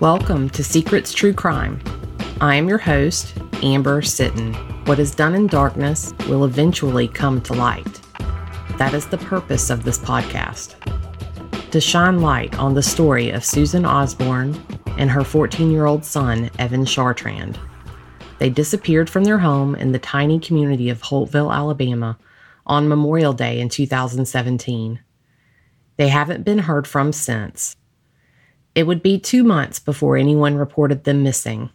Welcome to Secrets True Crime. I am your host, Amber Sitton. What is done in darkness will eventually come to light. That is the purpose of this podcast to shine light on the story of Susan Osborne and her 14 year old son, Evan Chartrand. They disappeared from their home in the tiny community of Holtville, Alabama on Memorial Day in 2017. They haven't been heard from since. It would be two months before anyone reported them missing.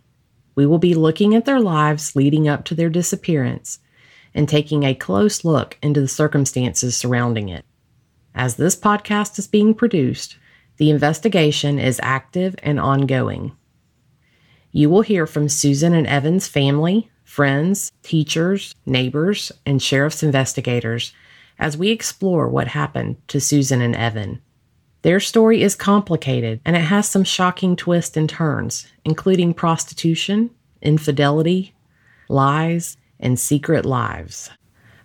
We will be looking at their lives leading up to their disappearance and taking a close look into the circumstances surrounding it. As this podcast is being produced, the investigation is active and ongoing. You will hear from Susan and Evan's family, friends, teachers, neighbors, and sheriff's investigators as we explore what happened to Susan and Evan. Their story is complicated and it has some shocking twists and turns, including prostitution, infidelity, lies, and secret lives.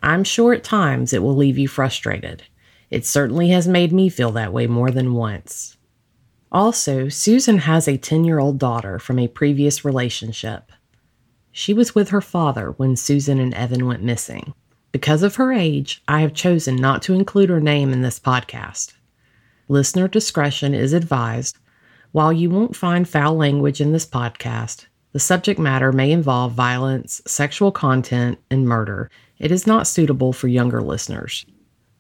I'm sure at times it will leave you frustrated. It certainly has made me feel that way more than once. Also, Susan has a 10 year old daughter from a previous relationship. She was with her father when Susan and Evan went missing. Because of her age, I have chosen not to include her name in this podcast. Listener discretion is advised. While you won't find foul language in this podcast, the subject matter may involve violence, sexual content, and murder. It is not suitable for younger listeners.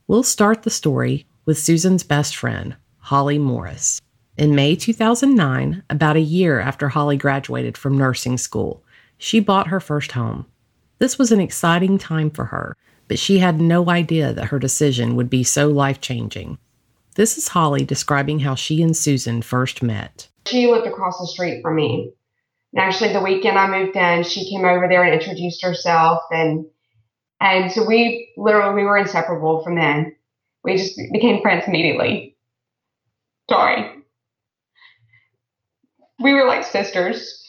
We'll start the story with Susan's best friend, Holly Morris. In May 2009, about a year after Holly graduated from nursing school, she bought her first home. This was an exciting time for her, but she had no idea that her decision would be so life changing. This is Holly describing how she and Susan first met. She lived across the street from me. And actually, the weekend I moved in, she came over there and introduced herself, and and so we literally we were inseparable from then. We just became friends immediately. Sorry we were like sisters.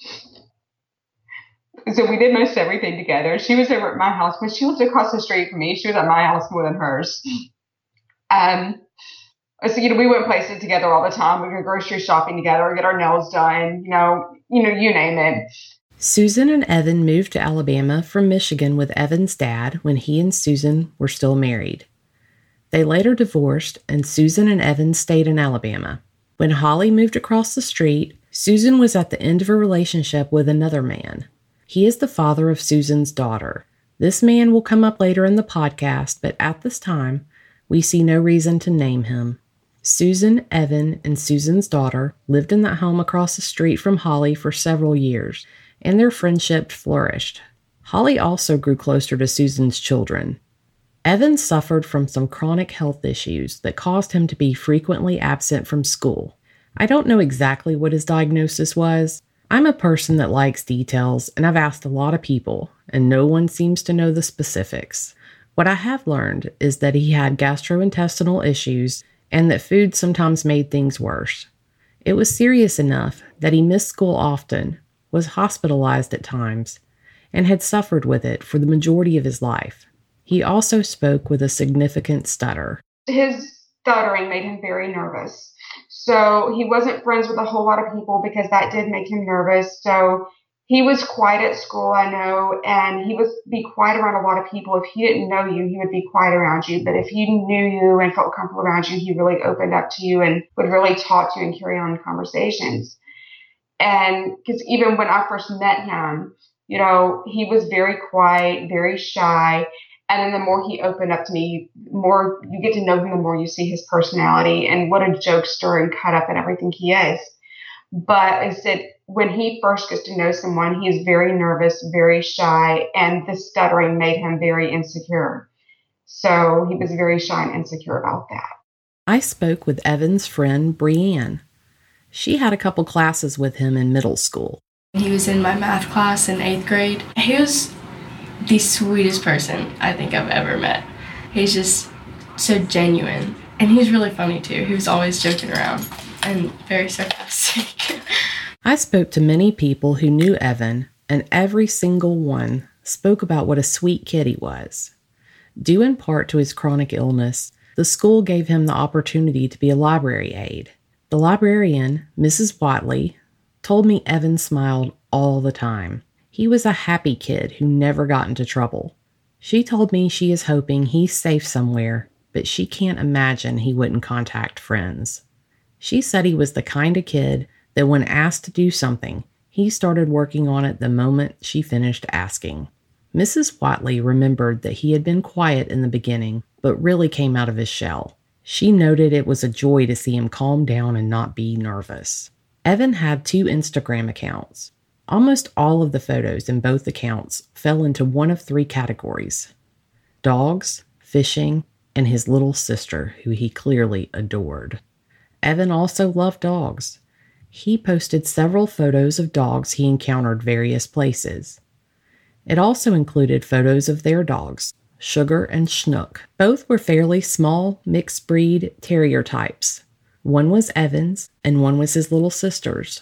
So we did most everything together. She was over at my house, but she lived across the street from me. She was at my house more than hers. Um, so you know, we went places together all the time. We go grocery shopping together, get our nails done. You know, you know, you name it. Susan and Evan moved to Alabama from Michigan with Evan's dad when he and Susan were still married. They later divorced, and Susan and Evan stayed in Alabama. When Holly moved across the street, Susan was at the end of a relationship with another man. He is the father of Susan's daughter. This man will come up later in the podcast, but at this time, we see no reason to name him. Susan, Evan, and Susan's daughter lived in that home across the street from Holly for several years, and their friendship flourished. Holly also grew closer to Susan's children. Evan suffered from some chronic health issues that caused him to be frequently absent from school. I don't know exactly what his diagnosis was. I'm a person that likes details, and I've asked a lot of people, and no one seems to know the specifics. What I have learned is that he had gastrointestinal issues and that food sometimes made things worse. It was serious enough that he missed school often, was hospitalized at times, and had suffered with it for the majority of his life. He also spoke with a significant stutter. His stuttering made him very nervous. So he wasn't friends with a whole lot of people because that did make him nervous. So he was quiet at school, I know, and he was be quiet around a lot of people. If he didn't know you, he would be quiet around you. But if he knew you and felt comfortable around you, he really opened up to you and would really talk to you and carry on conversations. And because even when I first met him, you know, he was very quiet, very shy. And then the more he opened up to me, more you get to know him, the more you see his personality and what a jokester and cut up and everything he is. But I said, when he first gets to know someone, he is very nervous, very shy, and the stuttering made him very insecure. So he was very shy and insecure about that. I spoke with Evan's friend, Brianne. She had a couple classes with him in middle school. He was in my math class in eighth grade. He was the sweetest person I think I've ever met. He's just so genuine. And he's really funny too. He was always joking around and very sarcastic. I spoke to many people who knew Evan, and every single one spoke about what a sweet kid he was. Due in part to his chronic illness, the school gave him the opportunity to be a library aide. The librarian, Mrs. Watley, told me Evan smiled all the time. He was a happy kid who never got into trouble. She told me she is hoping he's safe somewhere, but she can't imagine he wouldn't contact friends. She said he was the kind of kid that when asked to do something, he started working on it the moment she finished asking. Mrs. Watley remembered that he had been quiet in the beginning, but really came out of his shell. She noted it was a joy to see him calm down and not be nervous. Evan had two Instagram accounts. Almost all of the photos in both accounts fell into one of three categories dogs, fishing, and his little sister, who he clearly adored. Evan also loved dogs. He posted several photos of dogs he encountered various places. It also included photos of their dogs, Sugar and Schnook. Both were fairly small, mixed breed terrier types. One was Evan's, and one was his little sister's.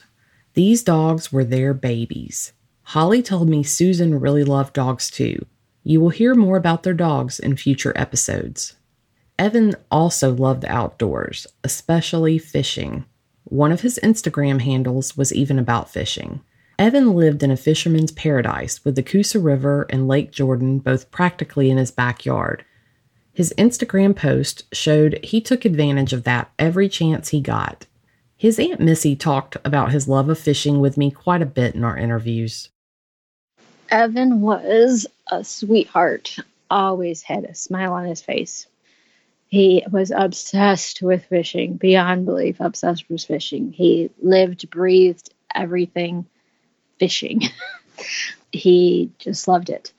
These dogs were their babies. Holly told me Susan really loved dogs too. You will hear more about their dogs in future episodes. Evan also loved the outdoors, especially fishing. One of his Instagram handles was even about fishing. Evan lived in a fisherman's paradise with the Coosa River and Lake Jordan both practically in his backyard. His Instagram post showed he took advantage of that every chance he got. His Aunt Missy talked about his love of fishing with me quite a bit in our interviews. Evan was a sweetheart, always had a smile on his face. He was obsessed with fishing, beyond belief, obsessed with fishing. He lived, breathed everything fishing. he just loved it.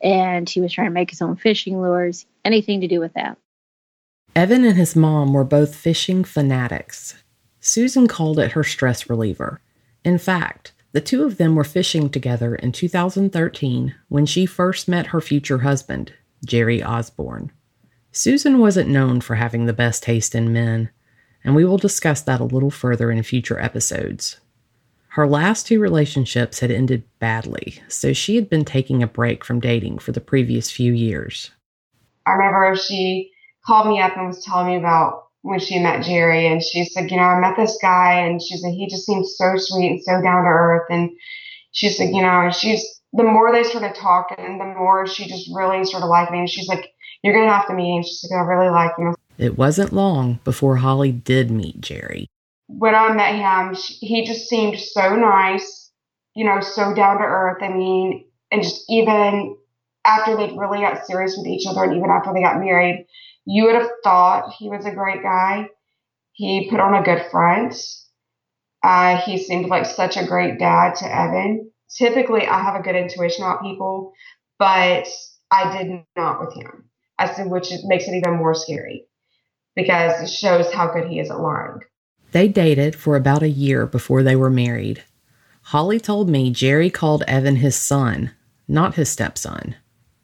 And he was trying to make his own fishing lures, anything to do with that. Evan and his mom were both fishing fanatics. Susan called it her stress reliever. In fact, the two of them were fishing together in 2013 when she first met her future husband, Jerry Osborne. Susan wasn't known for having the best taste in men, and we will discuss that a little further in future episodes. Her last two relationships had ended badly, so she had been taking a break from dating for the previous few years. I remember she called me up and was telling me about when she met Jerry, and she said, You know, I met this guy, and she said, He just seems so sweet and so down to earth. And she said, You know, she's the more they started talking, the more she just really sort of liked me. And she's like, you're going to have to meet him. She's like, I really like him. It wasn't long before Holly did meet Jerry. When I met him, he just seemed so nice, you know, so down to earth. I mean, and just even after they'd really got serious with each other and even after they got married, you would have thought he was a great guy. He put on a good front. Uh, he seemed like such a great dad to Evan. Typically, I have a good intuition about people, but I did not with him as to which makes it even more scary because it shows how good he is at lying. They dated for about a year before they were married. Holly told me Jerry called Evan his son, not his stepson.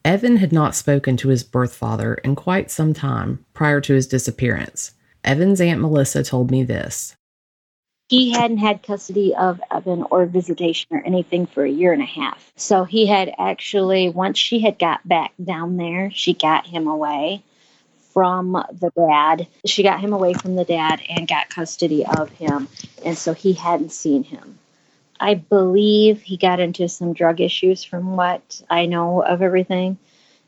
Evan had not spoken to his birth father in quite some time prior to his disappearance. Evan's Aunt Melissa told me this he hadn't had custody of Evan or visitation or anything for a year and a half. So he had actually, once she had got back down there, she got him away from the dad. She got him away from the dad and got custody of him. And so he hadn't seen him. I believe he got into some drug issues from what I know of everything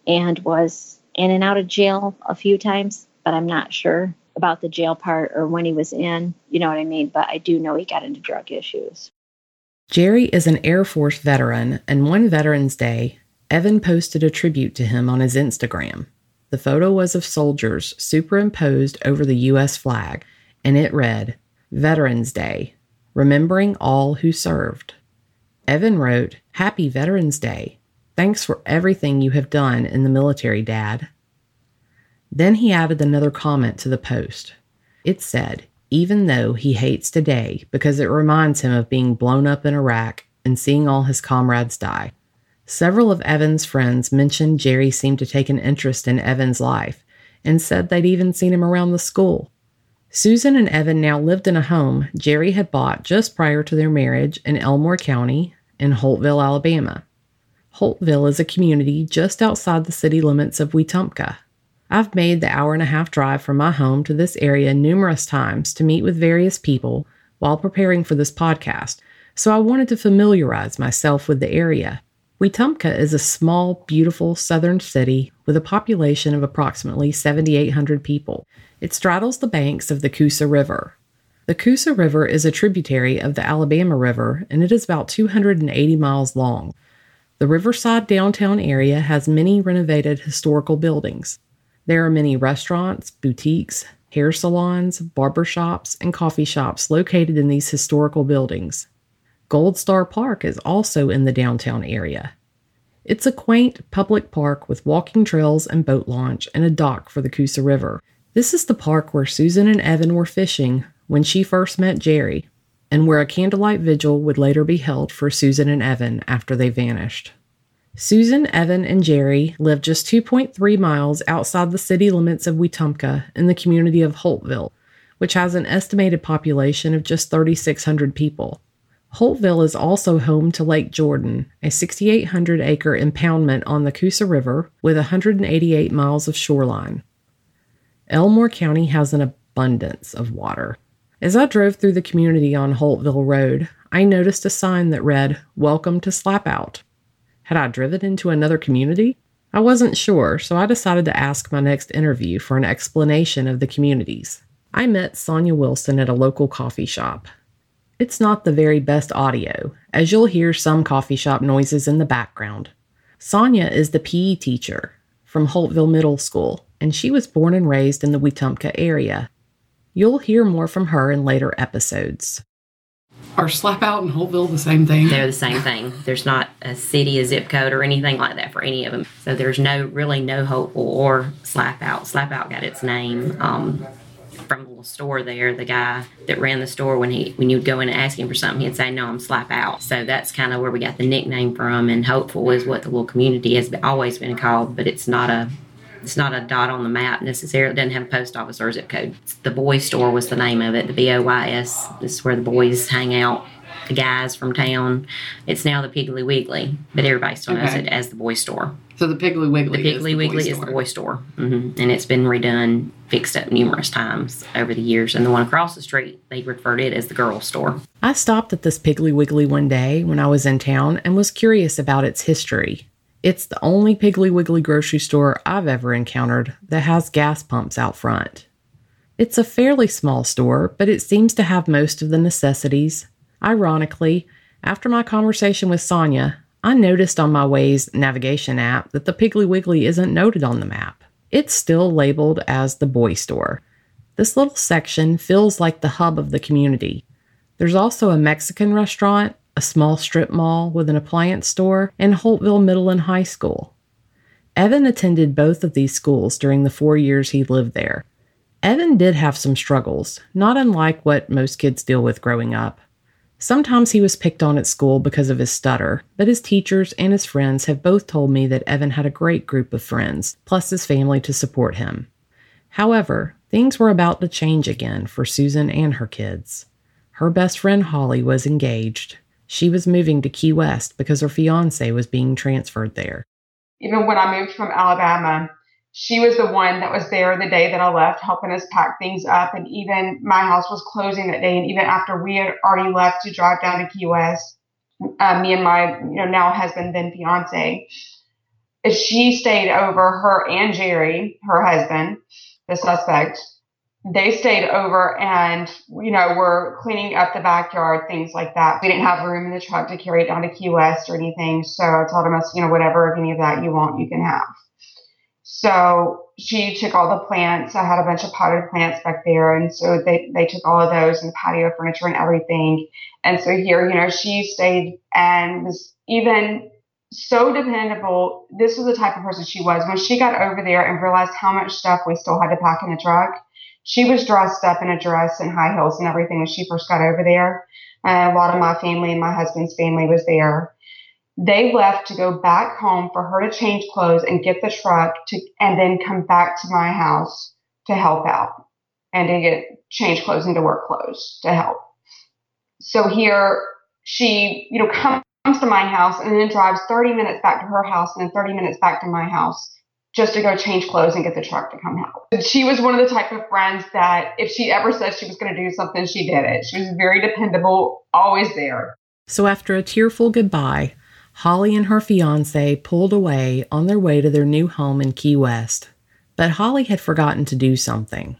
and was in and out of jail a few times, but I'm not sure about the jail part or when he was in, you know what I mean? But I do know he got into drug issues. Jerry is an Air Force veteran, and one Veterans Day, Evan posted a tribute to him on his Instagram. The photo was of soldiers superimposed over the U.S. flag, and it read, Veterans Day, remembering all who served. Evan wrote, Happy Veterans Day. Thanks for everything you have done in the military, Dad. Then he added another comment to the post. It said, even though he hates today because it reminds him of being blown up in Iraq and seeing all his comrades die. Several of Evan's friends mentioned Jerry seemed to take an interest in Evan's life and said they'd even seen him around the school. Susan and Evan now lived in a home Jerry had bought just prior to their marriage in Elmore County in Holtville, Alabama. Holtville is a community just outside the city limits of Wetumpka, I've made the hour and a half drive from my home to this area numerous times to meet with various people while preparing for this podcast, so I wanted to familiarize myself with the area. Wetumpka is a small, beautiful southern city with a population of approximately 7,800 people. It straddles the banks of the Coosa River. The Coosa River is a tributary of the Alabama River and it is about 280 miles long. The riverside downtown area has many renovated historical buildings. There are many restaurants, boutiques, hair salons, barber shops, and coffee shops located in these historical buildings. Gold Star Park is also in the downtown area. It's a quaint public park with walking trails and boat launch and a dock for the Coosa River. This is the park where Susan and Evan were fishing when she first met Jerry, and where a candlelight vigil would later be held for Susan and Evan after they vanished. Susan, Evan, and Jerry lived just 2.3 miles outside the city limits of Wetumpka in the community of Holtville, which has an estimated population of just 3,600 people. Holtville is also home to Lake Jordan, a 6,800 acre impoundment on the Coosa River with 188 miles of shoreline. Elmore County has an abundance of water. As I drove through the community on Holtville Road, I noticed a sign that read, Welcome to Slapout. Had I driven into another community? I wasn't sure, so I decided to ask my next interview for an explanation of the communities. I met Sonia Wilson at a local coffee shop. It's not the very best audio, as you'll hear some coffee shop noises in the background. Sonia is the PE teacher from Holtville Middle School, and she was born and raised in the Wetumpka area. You'll hear more from her in later episodes. Are Slapout and Holtville the same thing? They're the same thing. There's not a city, a zip code, or anything like that for any of them. So there's no really no Holtville or Slapout. Slap out got its name um, from the little store there, the guy that ran the store when he when you'd go in and ask him for something, he'd say, "No, I'm slap out." So that's kind of where we got the nickname from. And Holtville is what the little community has always been called, but it's not a it's not a dot on the map necessarily. It doesn't have a post office or a zip code. The boys store was the name of it. The B O Y S. This is where the boys hang out the guys from town. It's now the Piggly Wiggly, but everybody still knows Okay. it as the boy store. So the Piggly Wiggly. The is Piggly the Wiggly boy is the boy store, hmm and it's been redone, fixed up numerous times over the years. And the one across the street, they referred it as the girl store. I stopped at this Piggly Wiggly one day when I was in town and was curious about its history. It's the only Piggly Wiggly grocery store I've ever encountered that has gas pumps out front. It's a fairly small store, but it seems to have most of the necessities. Ironically, after my conversation with Sonia, I noticed on my Waze navigation app that the Piggly Wiggly isn't noted on the map. It's still labeled as the boy store. This little section feels like the hub of the community. There's also a Mexican restaurant, a small strip mall with an appliance store, and Holtville Middle and High School. Evan attended both of these schools during the four years he lived there. Evan did have some struggles, not unlike what most kids deal with growing up. Sometimes he was picked on at school because of his stutter, but his teachers and his friends have both told me that Evan had a great group of friends, plus his family to support him. However, things were about to change again for Susan and her kids. Her best friend Holly was engaged. She was moving to Key West because her fiance was being transferred there. even when I moved from Alabama, she was the one that was there the day that I left, helping us pack things up. And even my house was closing that day. And even after we had already left to drive down to Key West, uh, me and my you know now husband, then fiance, she stayed over. Her and Jerry, her husband, the suspect, they stayed over and you know were cleaning up the backyard, things like that. We didn't have room in the truck to carry it down to Key West or anything, so I told him, you know, whatever, if any of that you want, you can have. So she took all the plants. I had a bunch of potted plants back there, and so they they took all of those and the patio furniture and everything. And so here, you know, she stayed and was even so dependable. This was the type of person she was. When she got over there and realized how much stuff we still had to pack in the truck, she was dressed up in a dress and high heels and everything when she first got over there. And a lot of my family and my husband's family was there. They left to go back home for her to change clothes and get the truck to, and then come back to my house to help out and to get change clothes into work clothes to help. So here she, you know, comes to my house and then drives 30 minutes back to her house and then 30 minutes back to my house just to go change clothes and get the truck to come help. She was one of the type of friends that if she ever said she was going to do something, she did it. She was very dependable, always there. So after a tearful goodbye, Holly and her fiance pulled away on their way to their new home in Key West. But Holly had forgotten to do something.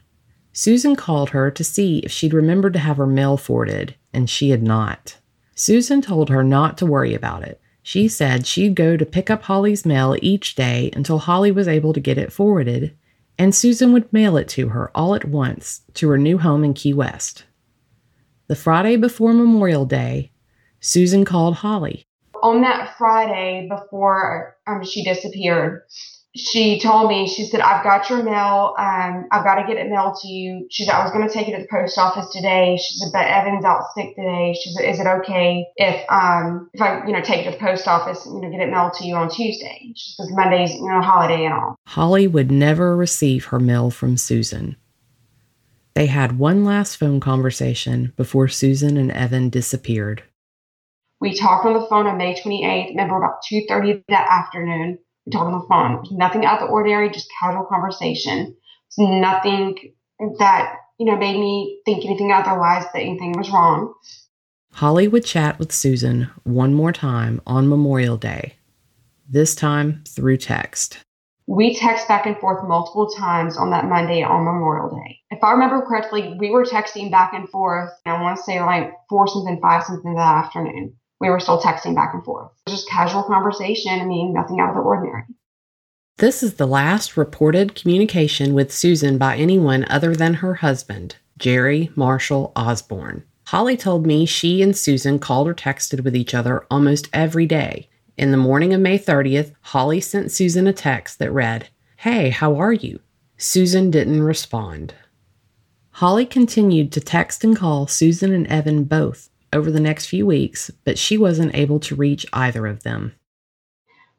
Susan called her to see if she'd remembered to have her mail forwarded, and she had not. Susan told her not to worry about it. She said she'd go to pick up Holly's mail each day until Holly was able to get it forwarded, and Susan would mail it to her all at once to her new home in Key West. The Friday before Memorial Day, Susan called Holly. On that Friday before um, she disappeared, she told me, she said, I've got your mail. Um, I've got to get it mailed to you. She said, I was going to take it to the post office today. She said, but Evan's out sick today. She said, is it okay if, um, if I, you know, take it to the post office and, you know, get it mailed to you on Tuesday? She says, Monday's, you know, holiday and all. Holly would never receive her mail from Susan. They had one last phone conversation before Susan and Evan disappeared. We talked on the phone on May 28th, remember about 2.30 that afternoon. We talked on the phone. Nothing out of the ordinary, just casual conversation. It was nothing that, you know, made me think anything otherwise, that anything was wrong. Holly would chat with Susan one more time on Memorial Day, this time through text. We text back and forth multiple times on that Monday on Memorial Day. If I remember correctly, we were texting back and forth, I want to say like four something, five something that afternoon we were still texting back and forth. Just casual conversation. I mean, nothing out of the ordinary. This is the last reported communication with Susan by anyone other than her husband, Jerry Marshall Osborne. Holly told me she and Susan called or texted with each other almost every day. In the morning of May 30th, Holly sent Susan a text that read, Hey, how are you? Susan didn't respond. Holly continued to text and call Susan and Evan both over the next few weeks, but she wasn't able to reach either of them.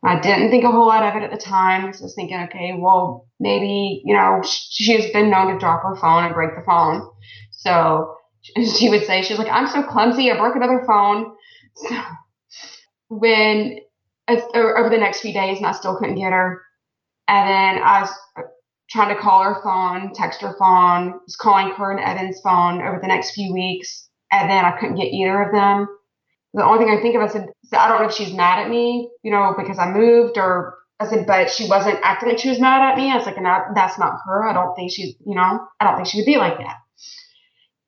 I didn't think a whole lot of it at the time. I was thinking, okay, well, maybe, you know, she has been known to drop her phone and break the phone. So she would say, she's like, I'm so clumsy, I broke another phone. So when, uh, over the next few days, and I still couldn't get her. And then I was uh, trying to call her phone, text her phone, was calling her and Evan's phone over the next few weeks and then I couldn't get either of them. The only thing I think of, I said, I don't know if she's mad at me, you know, because I moved, or I said, but she wasn't acting like she was mad at me. I was like, and that's not her. I don't think she's, you know, I don't think she would be like that.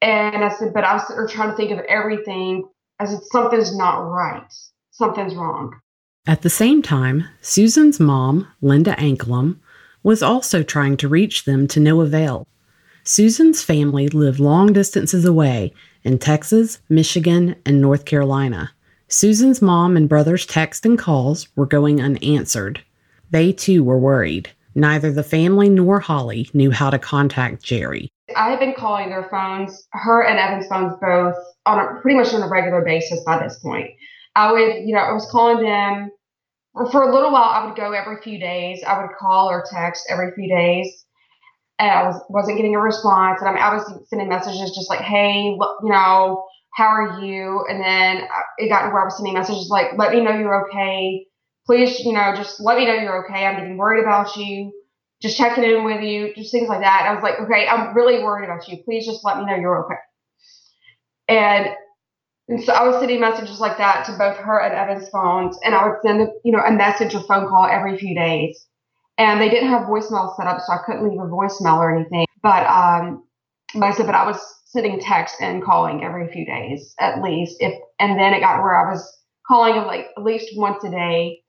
And I said, but I was trying to think of everything. I said, something's not right. Something's wrong. At the same time, Susan's mom, Linda Anklem, was also trying to reach them to no avail. Susan's family lived long distances away in Texas, Michigan, and North Carolina. Susan's mom and brother's texts and calls were going unanswered. They too were worried. Neither the family nor Holly knew how to contact Jerry. I had been calling their phones, her and Evan's phones both, on a, pretty much on a regular basis by this point. I would, you know, I was calling them for a little while. I would go every few days. I would call or text every few days and I was wasn't getting a response. And I'm obviously sending messages just like, "Hey, you know, how are you?" And then uh, it got to where I was sending messages like, "Let me know you're okay. Please, you know, just let me know you're okay. I'm getting worried about you. Just checking in with you. Just things like that." And I was like, "Okay, I'm really worried about you. Please just let me know you're okay." And and so I was sending messages like that to both her and Evan's phones, and I would send, you know, a message or phone call every few days and they didn't have voicemail set up, so I couldn't leave a voicemail or anything. But um, I said, but I was sending text and calling every few days at least. If and then it got where I was calling them like at least once a day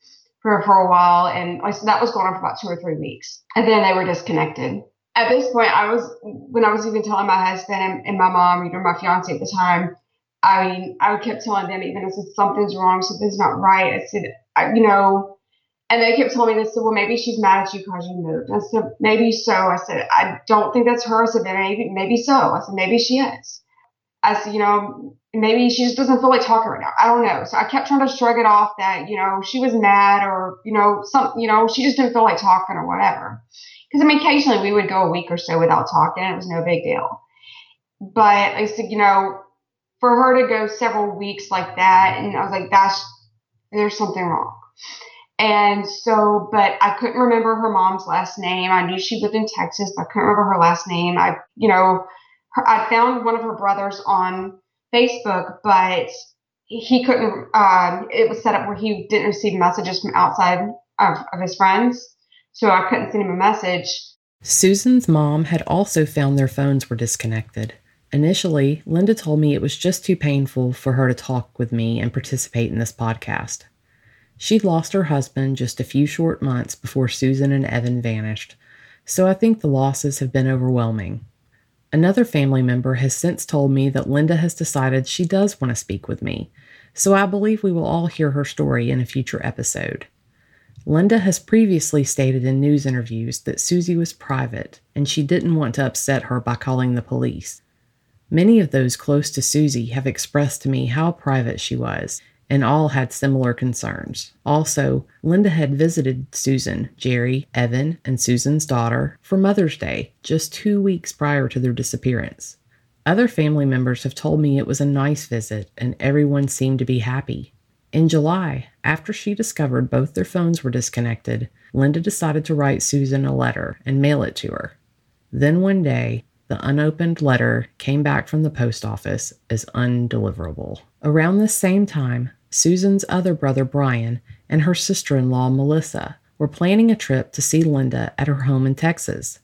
for for a while, and like, so that was going on for about two or three weeks, and then they were disconnected. At this point, I was when I was even telling my husband and, and my mom, you know, my fiance at the time. I mean, I kept telling them even I said something's wrong, something's not right. I said, I, you know, and they kept telling me, they said, well, maybe she's mad at you because you moved. I said, maybe so. I said, I don't think that's her. I said, maybe, maybe so. I said, maybe she is. I said, you know, maybe she just doesn't feel like talking right now. I don't know. So I kept trying to shrug it off that, you know, she was mad or, you know, some, you know, she just didn't feel like talking or whatever. Because I mean, occasionally we would go a week or so without talking. It was no big deal. But I said, you know, for her to go several weeks like that, and I was like, that's, there's something wrong. And so, but I couldn't remember her mom's last name. I knew she lived in Texas, but I couldn't remember her last name. I, you know, her, I found one of her brothers on Facebook, but he couldn't, uh, it was set up where he didn't receive messages from outside of, of his friends. So I couldn't send him a message. Susan's mom had also found their phones were disconnected. Initially, Linda told me it was just too painful for her to talk with me and participate in this podcast. She'd lost her husband just a few short months before Susan and Evan vanished, so I think the losses have been overwhelming. Another family member has since told me that Linda has decided she does want to speak with me, so I believe we will all hear her story in a future episode. Linda has previously stated in news interviews that Susie was private and she didn't want to upset her by calling the police. Many of those close to Susie have expressed to me how private she was, and all had similar concerns. Also, Linda had visited Susan, Jerry, Evan, and Susan's daughter for Mother's Day just two weeks prior to their disappearance. Other family members have told me it was a nice visit and everyone seemed to be happy. In July, after she discovered both their phones were disconnected, Linda decided to write Susan a letter and mail it to her. Then one day, the unopened letter came back from the post office as undeliverable. Around this same time, Susan's other brother Brian and her sister in law Melissa were planning a trip to see Linda at her home in Texas.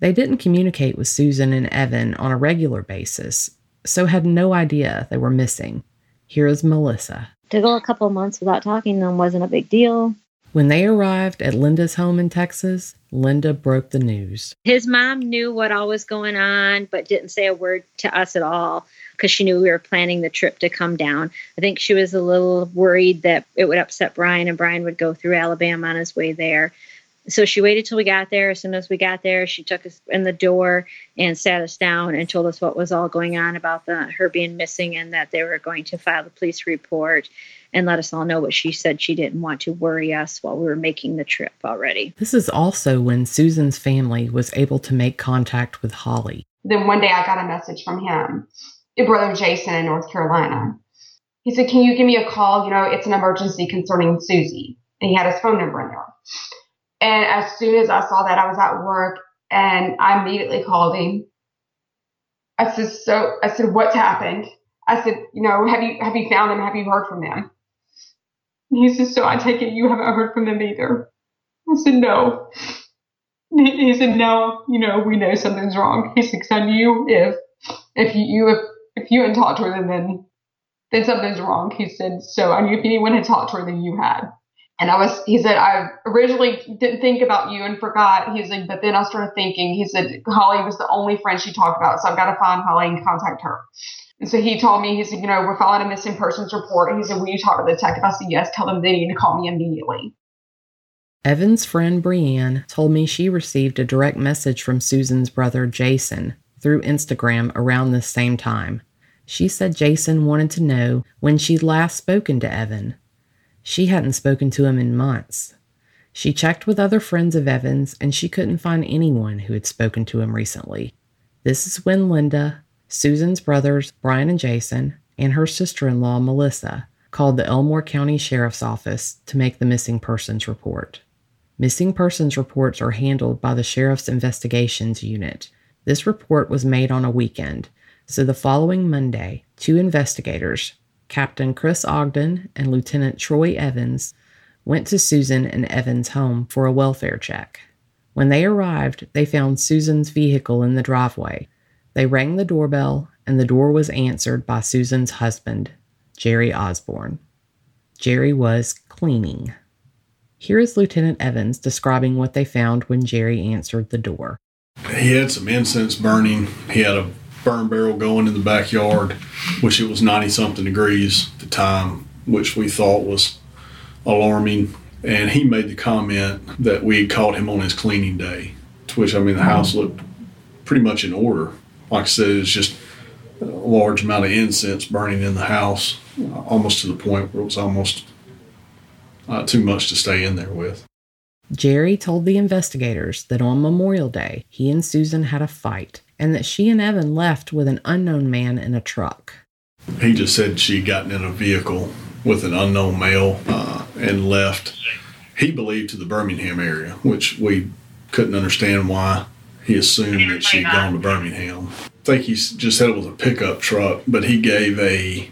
They didn't communicate with Susan and Evan on a regular basis, so had no idea they were missing. Here is Melissa. To go a couple months without talking to them wasn't a big deal. When they arrived at Linda's home in Texas, Linda broke the news. His mom knew what all was going on, but didn't say a word to us at all because she knew we were planning the trip to come down. I think she was a little worried that it would upset Brian and Brian would go through Alabama on his way there. So she waited till we got there. As soon as we got there, she took us in the door and sat us down and told us what was all going on about the her being missing and that they were going to file the police report and let us all know what she said she didn't want to worry us while we were making the trip already. This is also when Susan's family was able to make contact with Holly. Then one day I got a message from him, your brother Jason in North Carolina. He said, Can you give me a call? You know, it's an emergency concerning Susie. And he had his phone number in there. And as soon as I saw that, I was at work and I immediately called him. I said, So I said, What's happened? I said, you know, have you have you found them? Have you heard from them? He says, So I take it you haven't heard from them either. I said, No. He said, No, you know, we know something's wrong. He said, I knew if if you if, if you hadn't talked to her then then something's wrong. He said, So I knew if anyone had talked to her then you had. And I was, he said, I originally didn't think about you and forgot. He's like, but then I started thinking, he said, Holly was the only friend she talked about. So I've got to find Holly and contact her. And so he told me, he said, you know, we're filing a missing persons report. He said, will you talk to the detective? I said, yes, tell them they need to call me immediately. Evan's friend Brienne told me she received a direct message from Susan's brother Jason through Instagram around this same time. She said Jason wanted to know when she'd last spoken to Evan. She hadn't spoken to him in months. She checked with other friends of Evan's and she couldn't find anyone who had spoken to him recently. This is when Linda, Susan's brothers, Brian and Jason, and her sister in law, Melissa, called the Elmore County Sheriff's Office to make the missing persons report. Missing persons reports are handled by the Sheriff's Investigations Unit. This report was made on a weekend, so the following Monday, two investigators, Captain Chris Ogden and Lieutenant Troy Evans, went to Susan and Evan's home for a welfare check. When they arrived, they found Susan's vehicle in the driveway. They rang the doorbell, and the door was answered by Susan's husband, Jerry Osborne. Jerry was cleaning. Here is Lieutenant Evans describing what they found when Jerry answered the door. He had some incense burning. He had a burn barrel going in the backyard, which it was 90 something degrees at the time, which we thought was alarming. And he made the comment that we had caught him on his cleaning day, to which I mean, the house looked pretty much in order. Like I said, it's just a large amount of incense burning in the house, almost to the point where it was almost uh, too much to stay in there with. Jerry told the investigators that on Memorial Day, he and Susan had a fight and that she and Evan left with an unknown man in a truck. He just said she'd gotten in a vehicle with an unknown male uh, and left. he believed to the Birmingham area, which we couldn't understand why he assumed that she had gone to Birmingham. I think he just said it was a pickup truck, but he gave a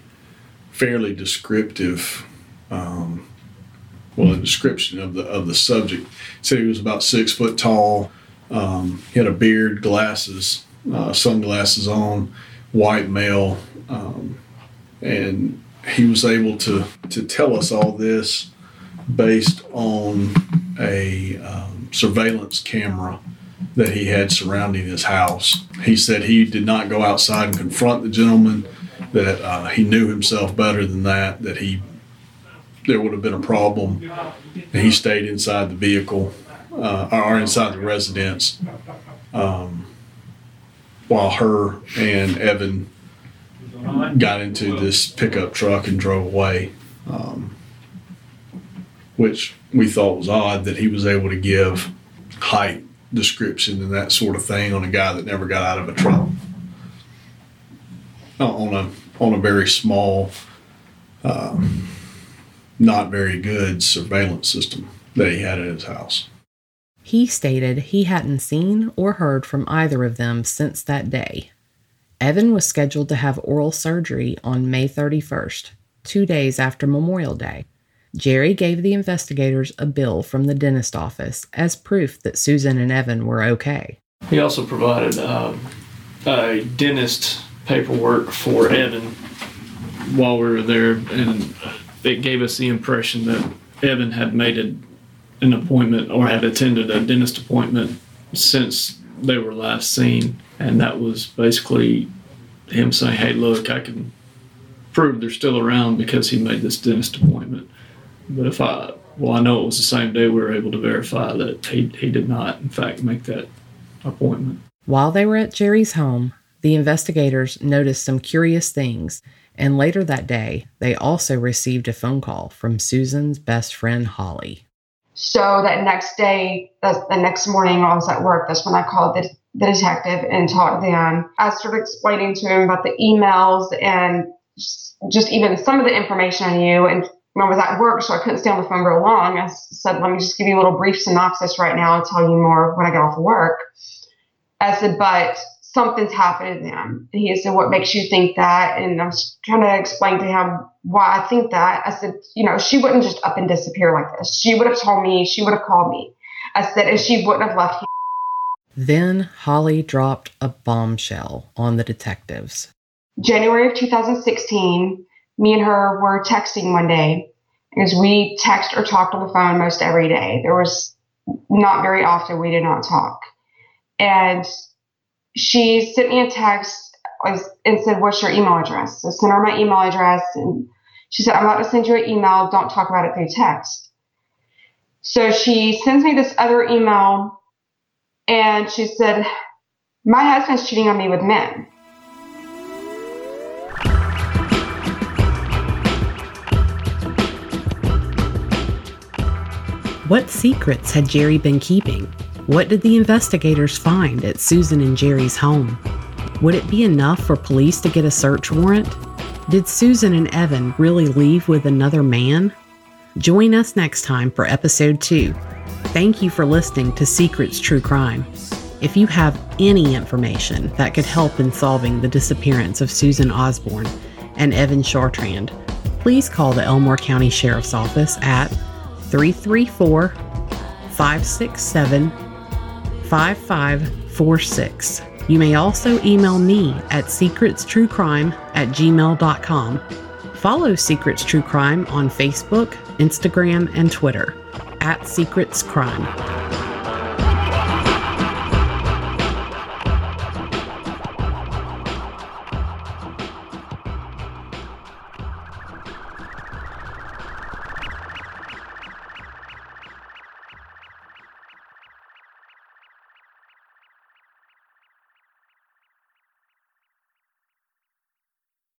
fairly descriptive, um, well, a description of the of the subject. He said he was about six foot tall. Um, he had a beard, glasses, uh, sunglasses on, white male, um, and he was able to to tell us all this based on a um, surveillance camera that he had surrounding his house. He said he did not go outside and confront the gentleman, that uh, he knew himself better than that, that he there would have been a problem. He stayed inside the vehicle uh, or inside the residence um, while her and Evan got into this pickup truck and drove away. Um, which we thought was odd that he was able to give height description and that sort of thing on a guy that never got out of a truck Uh, on a on a very small, um, not very good surveillance system that he had at his house. He stated he hadn't seen or heard from either of them since that day. Evan was scheduled to have oral surgery on May 31st, two days after Memorial Day. Jerry gave the investigators a bill from the dentist office as proof that Susan and Evan were okay. He also provided um, a dentist paperwork for Evan while we were there, and it gave us the impression that Evan had made an appointment or had attended a dentist appointment since they were last seen, and that was basically him saying, "Hey, look, I can prove they're still around because he made this dentist appointment." But if I, well, I know it was the same day we were able to verify that he, he did not, in fact, make that appointment. While they were at Jerry's home, the investigators noticed some curious things, and later that day, they also received a phone call from Susan's best friend, Holly. So that next day, the, the next morning, I was at work, that's when I called the, the detective and talked to him. I started explaining to him about the emails and just, just even some of the information I knew. And when I was at work, so I couldn't stay on the phone real long, I said, let me just give you a little brief synopsis right now and tell you more when I get off of work. I said, but something's happened to them. And he said, what makes you think that? And I was trying to explain to him why I think that. I said, you know, she wouldn't just up and disappear like this. She would have told me, she would have called me. I said, and she wouldn't have left. Him. Then Holly dropped a bombshell on the detectives. January of 2016, me and her were texting one day because we text or talked on the phone most every day. There was not very often we did not talk. And she sent me a text and said, What's your email address? So I sent her my email address and she said, I'm about to send you an email. Don't talk about it through text. So she sends me this other email and she said, My husband's cheating on me with men. What secrets had Jerry been keeping? What did the investigators find at Susan and Jerry's home? Would it be enough for police to get a search warrant? Did Susan and Evan really leave with another man? Join us next time for episode 2. Thank you for listening to Secrets True Crime. If you have any information that could help in solving the disappearance of Susan Osborne and Evan Chartrand, please call the Elmore County Sheriff's Office at 334 567 5546. You may also email me at secretstruecrime at gmail.com. Follow Secrets True Crime on Facebook, Instagram, and Twitter at Secrets Crime.